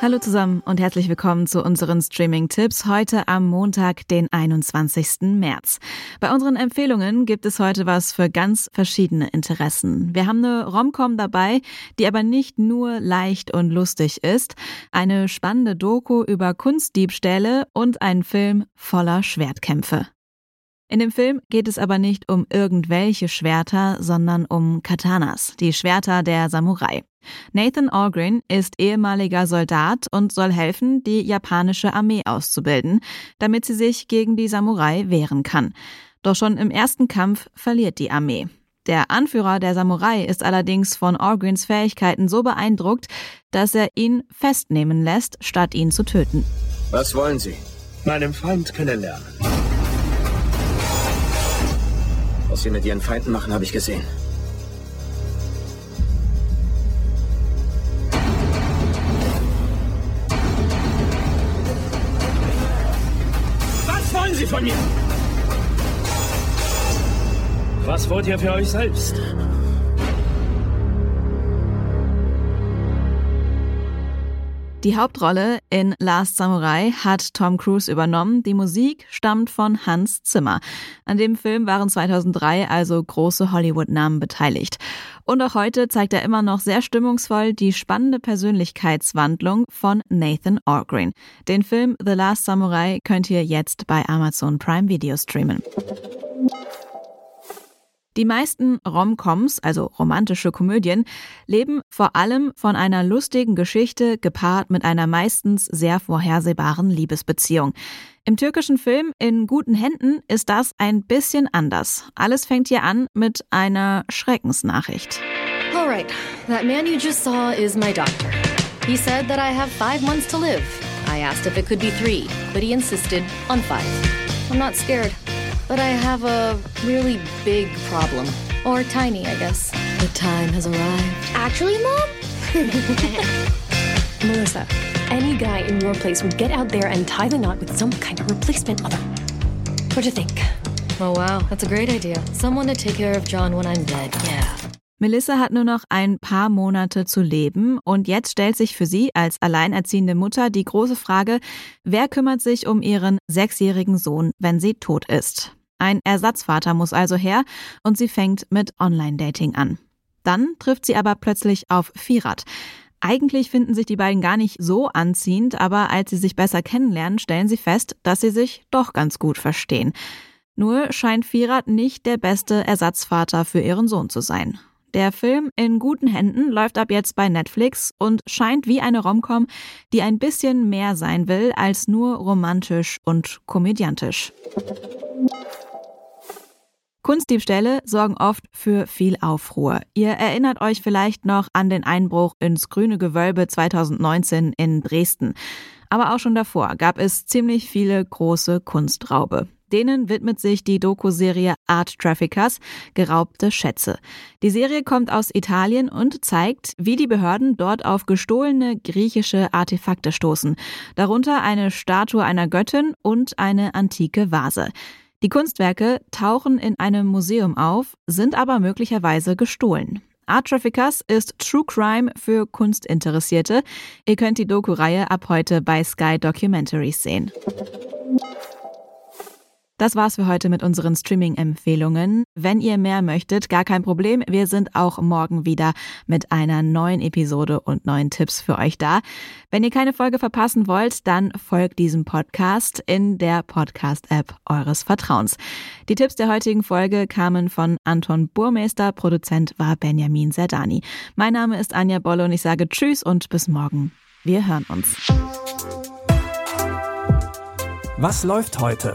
Hallo zusammen und herzlich willkommen zu unseren Streaming-Tipps heute am Montag, den 21. März. Bei unseren Empfehlungen gibt es heute was für ganz verschiedene Interessen. Wir haben eine Romcom dabei, die aber nicht nur leicht und lustig ist, eine spannende Doku über Kunstdiebstähle und einen Film voller Schwertkämpfe. In dem Film geht es aber nicht um irgendwelche Schwerter, sondern um Katanas, die Schwerter der Samurai. Nathan Algren ist ehemaliger Soldat und soll helfen, die japanische Armee auszubilden, damit sie sich gegen die Samurai wehren kann. Doch schon im ersten Kampf verliert die Armee. Der Anführer der Samurai ist allerdings von Algrens Fähigkeiten so beeindruckt, dass er ihn festnehmen lässt, statt ihn zu töten. Was wollen Sie? Meinem Feind kennenlernen. Was Sie mit Ihren Feinden machen, habe ich gesehen. Was wollen Sie von mir? Was wollt ihr für euch selbst? Die Hauptrolle in Last Samurai hat Tom Cruise übernommen. Die Musik stammt von Hans Zimmer. An dem Film waren 2003 also große Hollywood-Namen beteiligt. Und auch heute zeigt er immer noch sehr stimmungsvoll die spannende Persönlichkeitswandlung von Nathan Algren. Den Film The Last Samurai könnt ihr jetzt bei Amazon Prime Video streamen. Die meisten Romcoms, also romantische Komödien, leben vor allem von einer lustigen Geschichte gepaart mit einer meistens sehr vorhersehbaren Liebesbeziehung. Im türkischen Film In guten Händen ist das ein bisschen anders. Alles fängt hier an mit einer Schreckensnachricht. All right, that man you just saw is my doctor. He said that I have five months to live. I asked if it could be three, but he insisted on five. I'm not scared. But I have a really big problem. Or tiny, I guess. The time has arrived. Actually, Mom? Melissa, any guy in your place would get out there and tie the knot with some kind of replacement mother. What do you think? Oh, wow. That's a great idea. Someone to take care of John when I'm dead. Yeah. Melissa hat nur noch ein paar Monate zu leben und jetzt stellt sich für sie als alleinerziehende Mutter die große Frage, wer kümmert sich um ihren sechsjährigen Sohn, wenn sie tot ist? Ein Ersatzvater muss also her und sie fängt mit Online-Dating an. Dann trifft sie aber plötzlich auf Firat. Eigentlich finden sich die beiden gar nicht so anziehend, aber als sie sich besser kennenlernen, stellen sie fest, dass sie sich doch ganz gut verstehen. Nur scheint Firat nicht der beste Ersatzvater für ihren Sohn zu sein. Der Film in guten Händen läuft ab jetzt bei Netflix und scheint wie eine Romcom, die ein bisschen mehr sein will als nur romantisch und komödiantisch. Kunstdiebstähle sorgen oft für viel Aufruhr. Ihr erinnert euch vielleicht noch an den Einbruch ins Grüne Gewölbe 2019 in Dresden. Aber auch schon davor gab es ziemlich viele große Kunstraube. Denen widmet sich die Doku-Serie Art Traffickers, geraubte Schätze. Die Serie kommt aus Italien und zeigt, wie die Behörden dort auf gestohlene griechische Artefakte stoßen. Darunter eine Statue einer Göttin und eine antike Vase. Die Kunstwerke tauchen in einem Museum auf, sind aber möglicherweise gestohlen. Art Traffickers ist True Crime für Kunstinteressierte. Ihr könnt die Doku-Reihe ab heute bei Sky Documentaries sehen. Das war's für heute mit unseren Streaming-Empfehlungen. Wenn ihr mehr möchtet, gar kein Problem. Wir sind auch morgen wieder mit einer neuen Episode und neuen Tipps für euch da. Wenn ihr keine Folge verpassen wollt, dann folgt diesem Podcast in der Podcast-App eures Vertrauens. Die Tipps der heutigen Folge kamen von Anton Burmeister, Produzent war Benjamin Serdani. Mein Name ist Anja Bolle und ich sage Tschüss und bis morgen. Wir hören uns. Was läuft heute?